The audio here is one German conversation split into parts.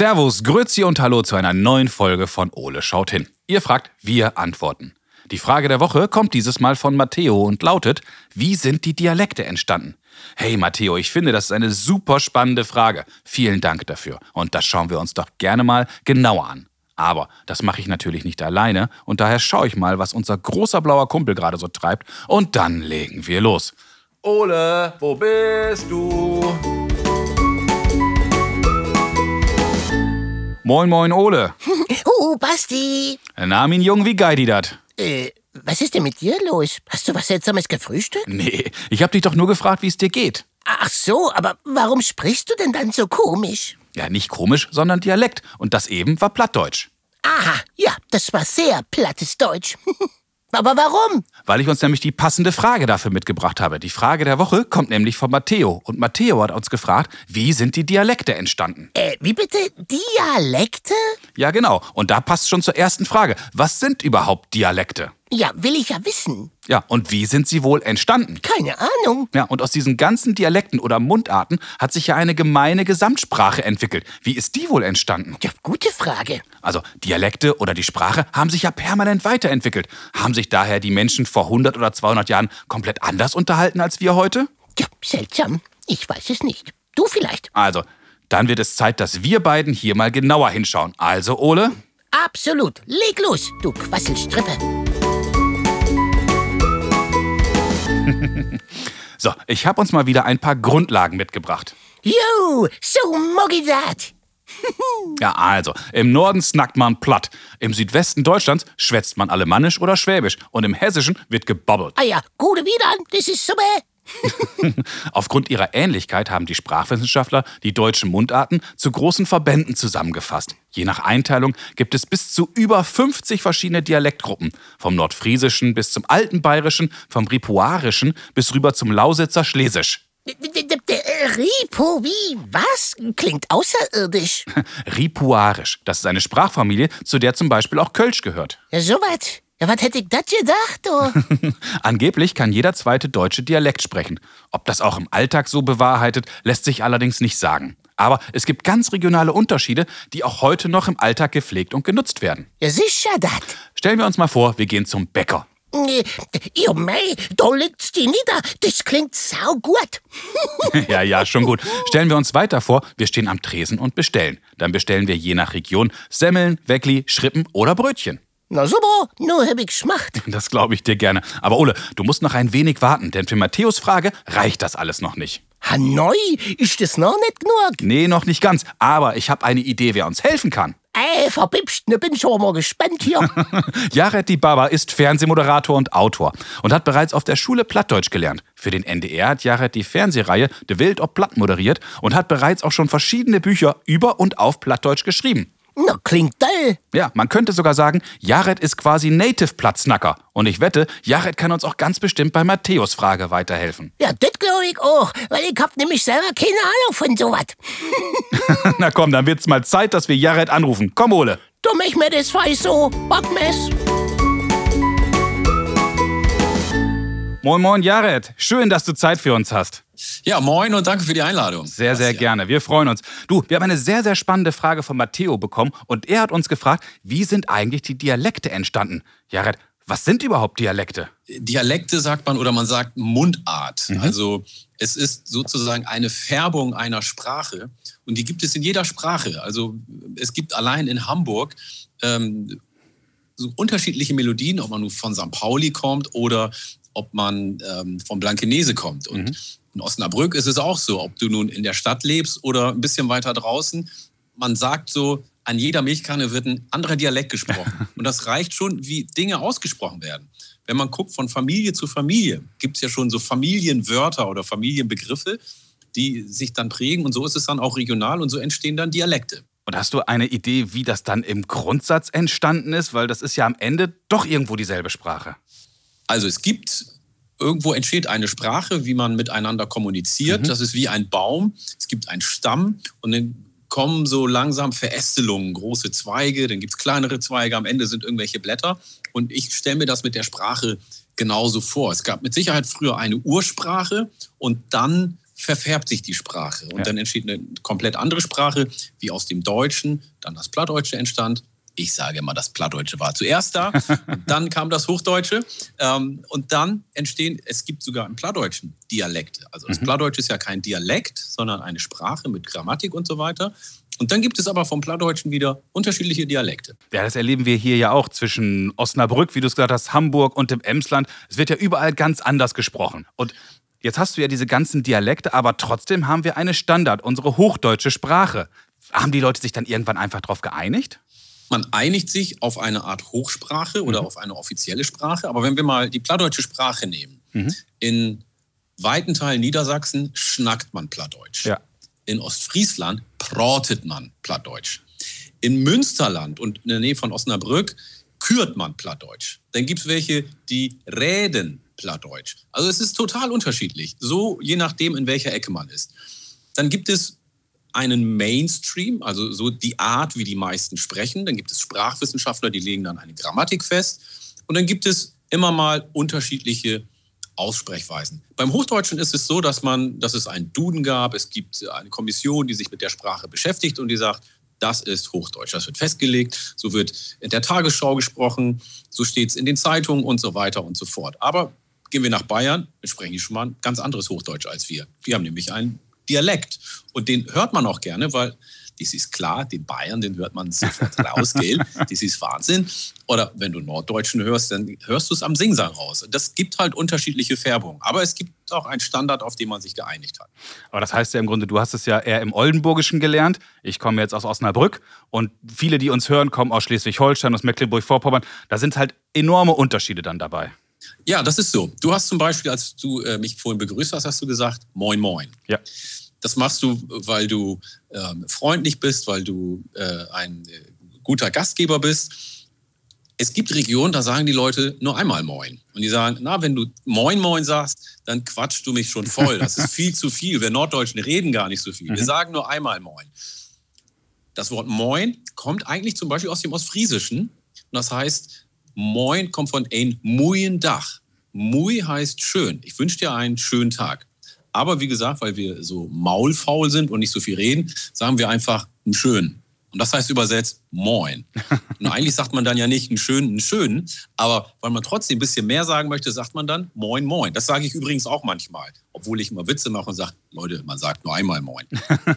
Servus, Grüezi und Hallo zu einer neuen Folge von Ole schaut hin. Ihr fragt, wir antworten. Die Frage der Woche kommt dieses Mal von Matteo und lautet, wie sind die Dialekte entstanden? Hey Matteo, ich finde, das ist eine super spannende Frage. Vielen Dank dafür. Und das schauen wir uns doch gerne mal genauer an. Aber das mache ich natürlich nicht alleine und daher schaue ich mal, was unser großer blauer Kumpel gerade so treibt und dann legen wir los. Ole, wo bist du? Moin, moin, Ole. Oh, Basti. Na, mein Jung, wie geil die dat? Äh, was ist denn mit dir los? Hast du was Seltsames gefrühstückt? Nee, ich hab dich doch nur gefragt, wie es dir geht. Ach so, aber warum sprichst du denn dann so komisch? Ja, nicht komisch, sondern Dialekt. Und das eben war Plattdeutsch. Aha, ja, das war sehr plattes Deutsch. aber warum? Weil ich uns nämlich die passende Frage dafür mitgebracht habe. Die Frage der Woche kommt nämlich von Matteo. Und Matteo hat uns gefragt, wie sind die Dialekte entstanden? Äh, wie bitte? Dialekte? Ja, genau. Und da passt schon zur ersten Frage. Was sind überhaupt Dialekte? Ja, will ich ja wissen. Ja, und wie sind sie wohl entstanden? Keine Ahnung. Ja, und aus diesen ganzen Dialekten oder Mundarten hat sich ja eine gemeine Gesamtsprache entwickelt. Wie ist die wohl entstanden? Ja, gute Frage. Also Dialekte oder die Sprache haben sich ja permanent weiterentwickelt. Haben sich daher die Menschen vor 100 oder 200 Jahren komplett anders unterhalten als wir heute? Ja, seltsam. Ich weiß es nicht. Du vielleicht. Also, dann wird es Zeit, dass wir beiden hier mal genauer hinschauen. Also, Ole? Absolut. Leg los, du Quasselstrippe. So, ich habe uns mal wieder ein paar Grundlagen mitgebracht. Jo, so ich das. Ja, also, im Norden snackt man platt, im Südwesten Deutschlands schwätzt man alemannisch oder schwäbisch und im Hessischen wird gebabbelt. Ah ja, gute wieder, das ist super. Aufgrund ihrer Ähnlichkeit haben die Sprachwissenschaftler die deutschen Mundarten zu großen Verbänden zusammengefasst. Je nach Einteilung gibt es bis zu über 50 verschiedene Dialektgruppen. Vom Nordfriesischen bis zum Altenbayerischen, vom Ripuarischen bis rüber zum Lausitzer Schlesisch. D- d- d- Ripo, wie, was? Klingt außerirdisch. Ripuarisch, das ist eine Sprachfamilie, zu der zum Beispiel auch Kölsch gehört. Ja, so was. Ja, was hätte ich das gedacht, du? Angeblich kann jeder zweite Deutsche Dialekt sprechen. Ob das auch im Alltag so bewahrheitet, lässt sich allerdings nicht sagen. Aber es gibt ganz regionale Unterschiede, die auch heute noch im Alltag gepflegt und genutzt werden. Ja, sicher das. Stellen wir uns mal vor, wir gehen zum Bäcker. Ja, mei, da liegt's die nieder. Das klingt saugut. ja, ja, schon gut. Stellen wir uns weiter vor, wir stehen am Tresen und bestellen. Dann bestellen wir je nach Region Semmeln, Weckli, Schrippen oder Brötchen. Na super, nur hab ich's gemacht. Das glaube ich dir gerne. Aber Ole, du musst noch ein wenig warten, denn für Matthäus Frage reicht das alles noch nicht. Hanoi, ist das noch nicht genug? Nee, noch nicht ganz. Aber ich habe eine Idee, wer uns helfen kann. Ey, verbibst, ne bin schon mal gespannt hier. Jared Di Baba ist Fernsehmoderator und Autor und hat bereits auf der Schule Plattdeutsch gelernt. Für den NDR hat Jared die Fernsehreihe De Wild ob Platt moderiert und hat bereits auch schon verschiedene Bücher über und auf Plattdeutsch geschrieben. Na, klingt toll. Ja, man könnte sogar sagen, Jared ist quasi Native-Platznacker. Und ich wette, Jared kann uns auch ganz bestimmt bei Matthäus Frage weiterhelfen. Ja, das glaube ich auch, weil ich hab nämlich selber keine Ahnung von sowas. Na komm, dann wird's mal Zeit, dass wir Jared anrufen. Komm, Ole. Du mich mir das weiß so, Backmess. Moin, moin, Jared. Schön, dass du Zeit für uns hast. Ja, moin und danke für die Einladung. Sehr, sehr gerne. Wir freuen uns. Du, wir haben eine sehr, sehr spannende Frage von Matteo bekommen und er hat uns gefragt, wie sind eigentlich die Dialekte entstanden? Jared, was sind überhaupt Dialekte? Dialekte sagt man oder man sagt Mundart. Mhm. Also es ist sozusagen eine Färbung einer Sprache und die gibt es in jeder Sprache. Also es gibt allein in Hamburg ähm, so unterschiedliche Melodien, ob man nun von St. Pauli kommt oder ob man ähm, von Blankenese kommt. Und Mhm. in Osnabrück ist es auch so, ob du nun in der Stadt lebst oder ein bisschen weiter draußen. Man sagt so, an jeder Milchkanne wird ein anderer Dialekt gesprochen. Und das reicht schon, wie Dinge ausgesprochen werden. Wenn man guckt von Familie zu Familie, gibt es ja schon so Familienwörter oder Familienbegriffe, die sich dann prägen. Und so ist es dann auch regional und so entstehen dann Dialekte. Und hast du eine Idee, wie das dann im Grundsatz entstanden ist? Weil das ist ja am Ende doch irgendwo dieselbe Sprache. Also es gibt, irgendwo entsteht eine Sprache, wie man miteinander kommuniziert. Mhm. Das ist wie ein Baum. Es gibt einen Stamm und dann kommen so langsam Verästelungen, große Zweige, dann gibt es kleinere Zweige, am Ende sind irgendwelche Blätter. Und ich stelle mir das mit der Sprache genauso vor. Es gab mit Sicherheit früher eine Ursprache und dann verfärbt sich die Sprache und Ja. dann entsteht eine komplett andere Sprache, wie aus dem Deutschen dann das Plattdeutsche entstand. Ich sage immer, das Plattdeutsche war zuerst da, dann kam das Hochdeutsche ähm, und dann entstehen, es gibt sogar im Plattdeutschen Dialekte. Also das Plattdeutsch ist ja kein Dialekt, sondern eine Sprache mit Grammatik und so weiter. Und dann gibt es aber vom Plattdeutschen wieder unterschiedliche Dialekte. Ja, das erleben wir hier ja auch zwischen Osnabrück, wie du es gesagt hast, Hamburg und dem Emsland. Es wird ja überall ganz anders gesprochen. Und jetzt hast du ja diese ganzen Dialekte, aber trotzdem haben wir eine Standard, unsere hochdeutsche Sprache. Haben die Leute sich dann irgendwann einfach darauf geeinigt? Man einigt sich auf eine Art Hochsprache oder auf eine offizielle Sprache. Aber wenn wir mal die plattdeutsche Sprache nehmen, in weiten Teilen Niedersachsen schnackt man Plattdeutsch. Ja. In Ostfriesland pratet man Plattdeutsch. In Münsterland und in der Nähe von Osnabrück kürt man Plattdeutsch. Dann gibt es welche, die reden Plattdeutsch. Also es ist total unterschiedlich, so je nachdem, in welcher Ecke man ist. Dann gibt es einen Mainstream, also so die Art, wie die meisten sprechen. Dann gibt es Sprachwissenschaftler, die legen dann eine Grammatik fest. Und dann gibt es immer mal unterschiedliche Aussprechweisen. Beim Hochdeutschen ist es so, dass, man, dass es einen Duden gab. Es gibt eine Kommission, die sich mit der Sprache beschäftigt und die sagt, das ist Hochdeutsch. Das wird festgelegt, so wird in der Tagesschau gesprochen, so steht es in den Zeitungen und so weiter und so fort. Aber gehen wir nach Bayern, dann sprechen die schon mal ein ganz anderes Hochdeutsch als wir. Wir haben nämlich einen Dialekt und den hört man auch gerne, weil das ist klar, den Bayern, den hört man sofort raus, gell? Das ist Wahnsinn. Oder wenn du Norddeutschen hörst, dann hörst du es am Singsang raus. Das gibt halt unterschiedliche Färbungen. Aber es gibt auch einen Standard, auf den man sich geeinigt hat. Aber das heißt ja im Grunde, du hast es ja eher im Oldenburgischen gelernt. Ich komme jetzt aus Osnabrück und viele, die uns hören, kommen aus Schleswig-Holstein, aus Mecklenburg-Vorpommern. Da sind halt enorme Unterschiede dann dabei. Ja, das ist so. Du hast zum Beispiel, als du äh, mich vorhin begrüßt hast, hast du gesagt, moin, moin. Ja. Das machst du, weil du ähm, freundlich bist, weil du äh, ein äh, guter Gastgeber bist. Es gibt Regionen, da sagen die Leute nur einmal Moin. Und die sagen, na, wenn du Moin Moin sagst, dann quatschst du mich schon voll. Das ist viel zu viel. Wir Norddeutschen reden gar nicht so viel. Wir sagen nur einmal Moin. Das Wort Moin kommt eigentlich zum Beispiel aus dem Ostfriesischen. Und das heißt, Moin kommt von ein muien Dach. Mui heißt schön. Ich wünsche dir einen schönen Tag. Aber wie gesagt, weil wir so maulfaul sind und nicht so viel reden, sagen wir einfach einen schönen. Und das heißt übersetzt Moin. Und eigentlich sagt man dann ja nicht einen schönen, einen schönen, aber weil man trotzdem ein bisschen mehr sagen möchte, sagt man dann Moin, Moin. Das sage ich übrigens auch manchmal, obwohl ich immer Witze mache und sage, Leute, man sagt nur einmal Moin.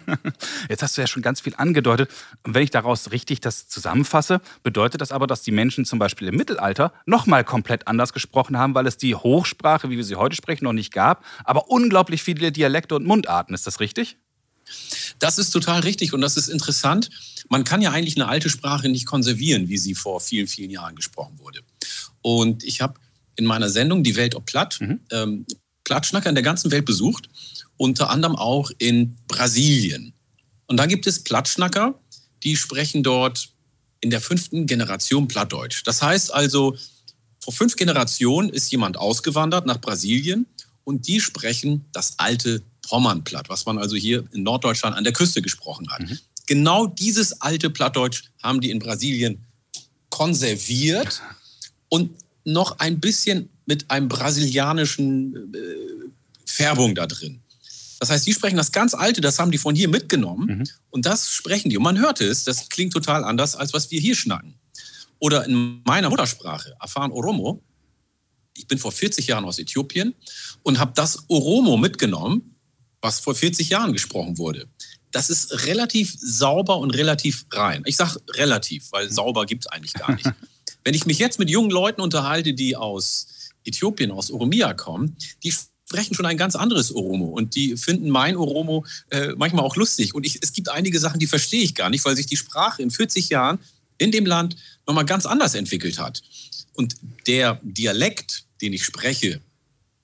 Jetzt hast du ja schon ganz viel angedeutet. Und wenn ich daraus richtig das zusammenfasse, bedeutet das aber, dass die Menschen zum Beispiel im Mittelalter nochmal komplett anders gesprochen haben, weil es die Hochsprache, wie wir sie heute sprechen, noch nicht gab, aber unglaublich viele Dialekte und Mundarten. Ist das richtig? Das ist total richtig und das ist interessant. Man kann ja eigentlich eine alte Sprache nicht konservieren, wie sie vor vielen, vielen Jahren gesprochen wurde. Und ich habe in meiner Sendung Die Welt ob Platt ähm, Plattschnacker in der ganzen Welt besucht, unter anderem auch in Brasilien. Und da gibt es Plattschnacker, die sprechen dort in der fünften Generation Plattdeutsch. Das heißt also, vor fünf Generationen ist jemand ausgewandert nach Brasilien und die sprechen das alte Pommernplatt, was man also hier in Norddeutschland an der Küste gesprochen hat. Genau dieses alte Plattdeutsch haben die in Brasilien konserviert und noch ein bisschen mit einem brasilianischen äh, Färbung da drin. Das heißt, die sprechen das ganz Alte, das haben die von hier mitgenommen und das sprechen die. Und man hört es, das klingt total anders, als was wir hier schnacken. Oder in meiner Muttersprache, Afan Oromo, ich bin vor 40 Jahren aus Äthiopien und habe das Oromo mitgenommen, was vor 40 Jahren gesprochen wurde. Das ist relativ sauber und relativ rein. Ich sage relativ, weil sauber gibt es eigentlich gar nicht. Wenn ich mich jetzt mit jungen Leuten unterhalte, die aus Äthiopien, aus Oromia kommen, die sprechen schon ein ganz anderes Oromo und die finden mein Oromo äh, manchmal auch lustig. Und ich, es gibt einige Sachen, die verstehe ich gar nicht, weil sich die Sprache in 40 Jahren in dem Land nochmal ganz anders entwickelt hat. Und der Dialekt, den ich spreche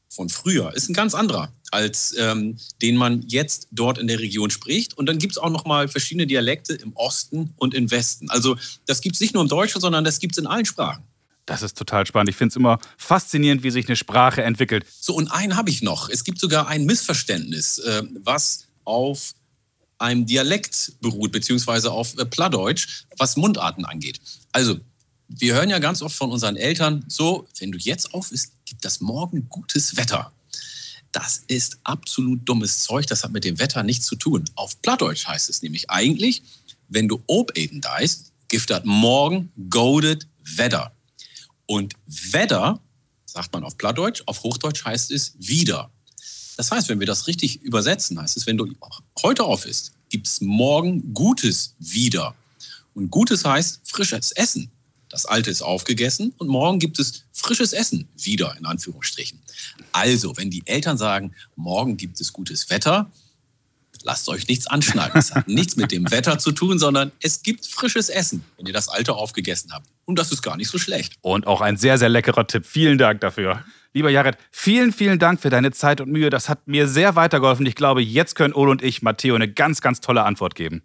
von früher, ist ein ganz anderer, als ähm, den man jetzt dort in der Region spricht. Und dann gibt es auch nochmal verschiedene Dialekte im Osten und im Westen. Also das gibt es nicht nur im Deutschen, sondern das gibt es in allen Sprachen. Das ist total spannend. Ich finde es immer faszinierend, wie sich eine Sprache entwickelt. So, und einen habe ich noch. Es gibt sogar ein Missverständnis, äh, was auf einem Dialekt beruht, beziehungsweise auf äh, Plattdeutsch, was Mundarten angeht. Also, wir hören ja ganz oft von unseren Eltern, so, wenn du jetzt auf isst, gibt das morgen gutes Wetter. Das ist absolut dummes Zeug, das hat mit dem Wetter nichts zu tun. Auf Plattdeutsch heißt es nämlich eigentlich, wenn du Ob eten deist, gift dat morgen godet Wetter. Und Wetter, sagt man auf Plattdeutsch, auf Hochdeutsch heißt es wieder. Das heißt, wenn wir das richtig übersetzen, heißt es, wenn du heute auf isst, gibt es morgen Gutes wieder. Und Gutes heißt frisches Essen. Das Alte ist aufgegessen und morgen gibt es frisches Essen wieder, in Anführungsstrichen. Also, wenn die Eltern sagen, morgen gibt es gutes Wetter, lasst euch nichts anschneiden. Es hat nichts mit dem Wetter zu tun, sondern es gibt frisches Essen, wenn ihr das Alte aufgegessen habt. Und das ist gar nicht so schlecht. Und auch ein sehr, sehr leckerer Tipp. Vielen Dank dafür. Lieber Jared, vielen, vielen Dank für deine Zeit und Mühe. Das hat mir sehr weitergeholfen. Ich glaube, jetzt können Ole und ich Matteo eine ganz, ganz tolle Antwort geben.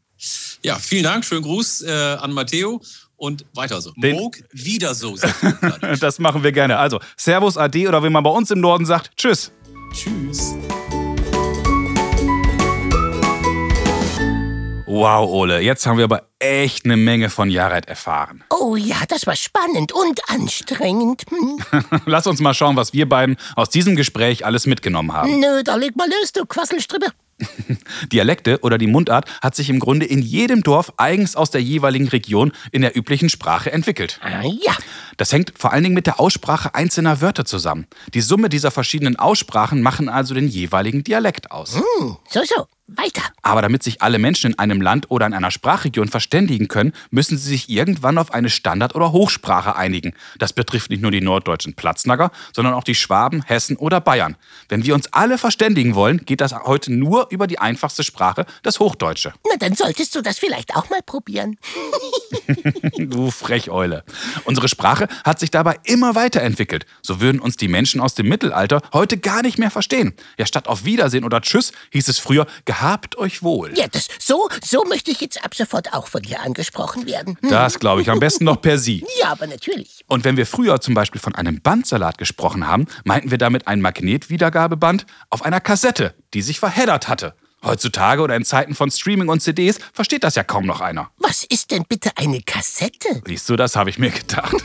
Ja, vielen Dank. Schönen Gruß äh, an Matteo und weiter so. Den- Mog wieder so. Das machen wir gerne. Also, Servus, Ade oder wie man bei uns im Norden sagt, Tschüss. Tschüss. Wow, Ole, jetzt haben wir aber echt eine Menge von Jared erfahren. Oh ja, das war spannend und anstrengend. Hm. Lass uns mal schauen, was wir beiden aus diesem Gespräch alles mitgenommen haben. Nö, da leg mal los, du Quasselstrippe. Dialekte oder die Mundart hat sich im Grunde in jedem Dorf eigens aus der jeweiligen Region in der üblichen Sprache entwickelt. Ah ja, Das hängt vor allen Dingen mit der Aussprache einzelner Wörter zusammen. Die Summe dieser verschiedenen Aussprachen machen also den jeweiligen Dialekt aus. hm, so, so, weiter. Aber damit sich alle Menschen in einem Land oder in einer Sprachregion verständigen können, müssen sie sich irgendwann auf eine Standard- oder Hochsprache einigen. Das betrifft nicht nur die norddeutschen Platznagger, sondern auch die Schwaben, Hessen oder Bayern. Wenn wir uns alle verständigen wollen, geht das heute nur über die einfachste Sprache, das Hochdeutsche. Na, dann solltest du das vielleicht auch mal probieren. Du Frecheule. Unsere Sprache hat sich dabei immer weiterentwickelt. So würden uns die Menschen aus dem Mittelalter heute gar nicht mehr verstehen. Ja, statt auf Wiedersehen oder Tschüss hieß es früher Gehabt euch wohl. Ja, das, so, so möchte ich jetzt ab sofort auch von dir angesprochen werden. Hm. Das glaube ich am besten noch per Sie. Ja, aber natürlich. Und wenn wir früher zum Beispiel von einem Bandsalat gesprochen haben, meinten wir damit ein Magnetwiedergabeband auf einer Kassette, die sich verheddert hatte. Heutzutage oder in Zeiten von Streaming und CDs versteht das ja kaum noch einer. Was ist denn bitte eine Kassette? Siehst du, das habe ich mir gedacht.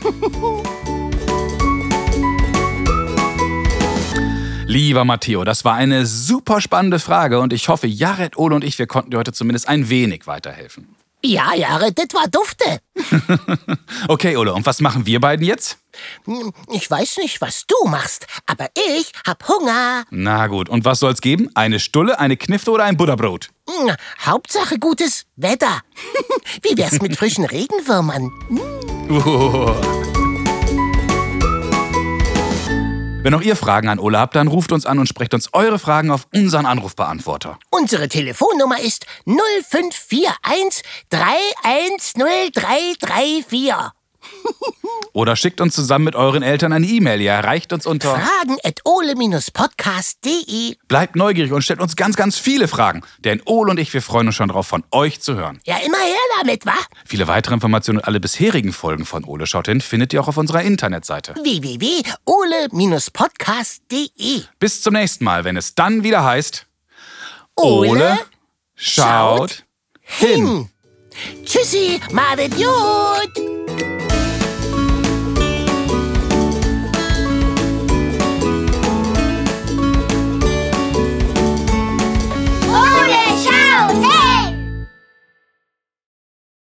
Lieber Matteo, das war eine super spannende Frage und ich hoffe, Jared, Ole und ich, wir konnten dir heute zumindest ein wenig weiterhelfen. Ja, ja, das war dufte. Okay, Ole, und was machen wir beiden jetzt? Ich weiß nicht, was du machst, aber ich hab Hunger. Na gut, und was soll's geben? Eine Stulle, eine Knifte oder ein Butterbrot? Hm, Hauptsache gutes Wetter. Wie wär's mit frischen Regenwürmern? Wenn auch ihr Fragen an Ole habt, dann ruft uns an und sprecht uns eure Fragen auf unseren Anrufbeantworter. Unsere Telefonnummer ist 0541 310334. Oder schickt uns zusammen mit euren Eltern eine E-Mail. Ihr erreicht uns unter. Fragen at ole-podcast.de. Bleibt neugierig und stellt uns ganz, ganz viele Fragen. Denn Ole und ich, wir freuen uns schon drauf, von euch zu hören. Ja, immer her damit, wa? Viele weitere Informationen und alle bisherigen Folgen von Ole schaut hin findet ihr auch auf unserer Internetseite. www.ole-podcast.de. Bis zum nächsten Mal, wenn es dann wieder heißt. Ole schaut hin. Tschüssi, madet gut.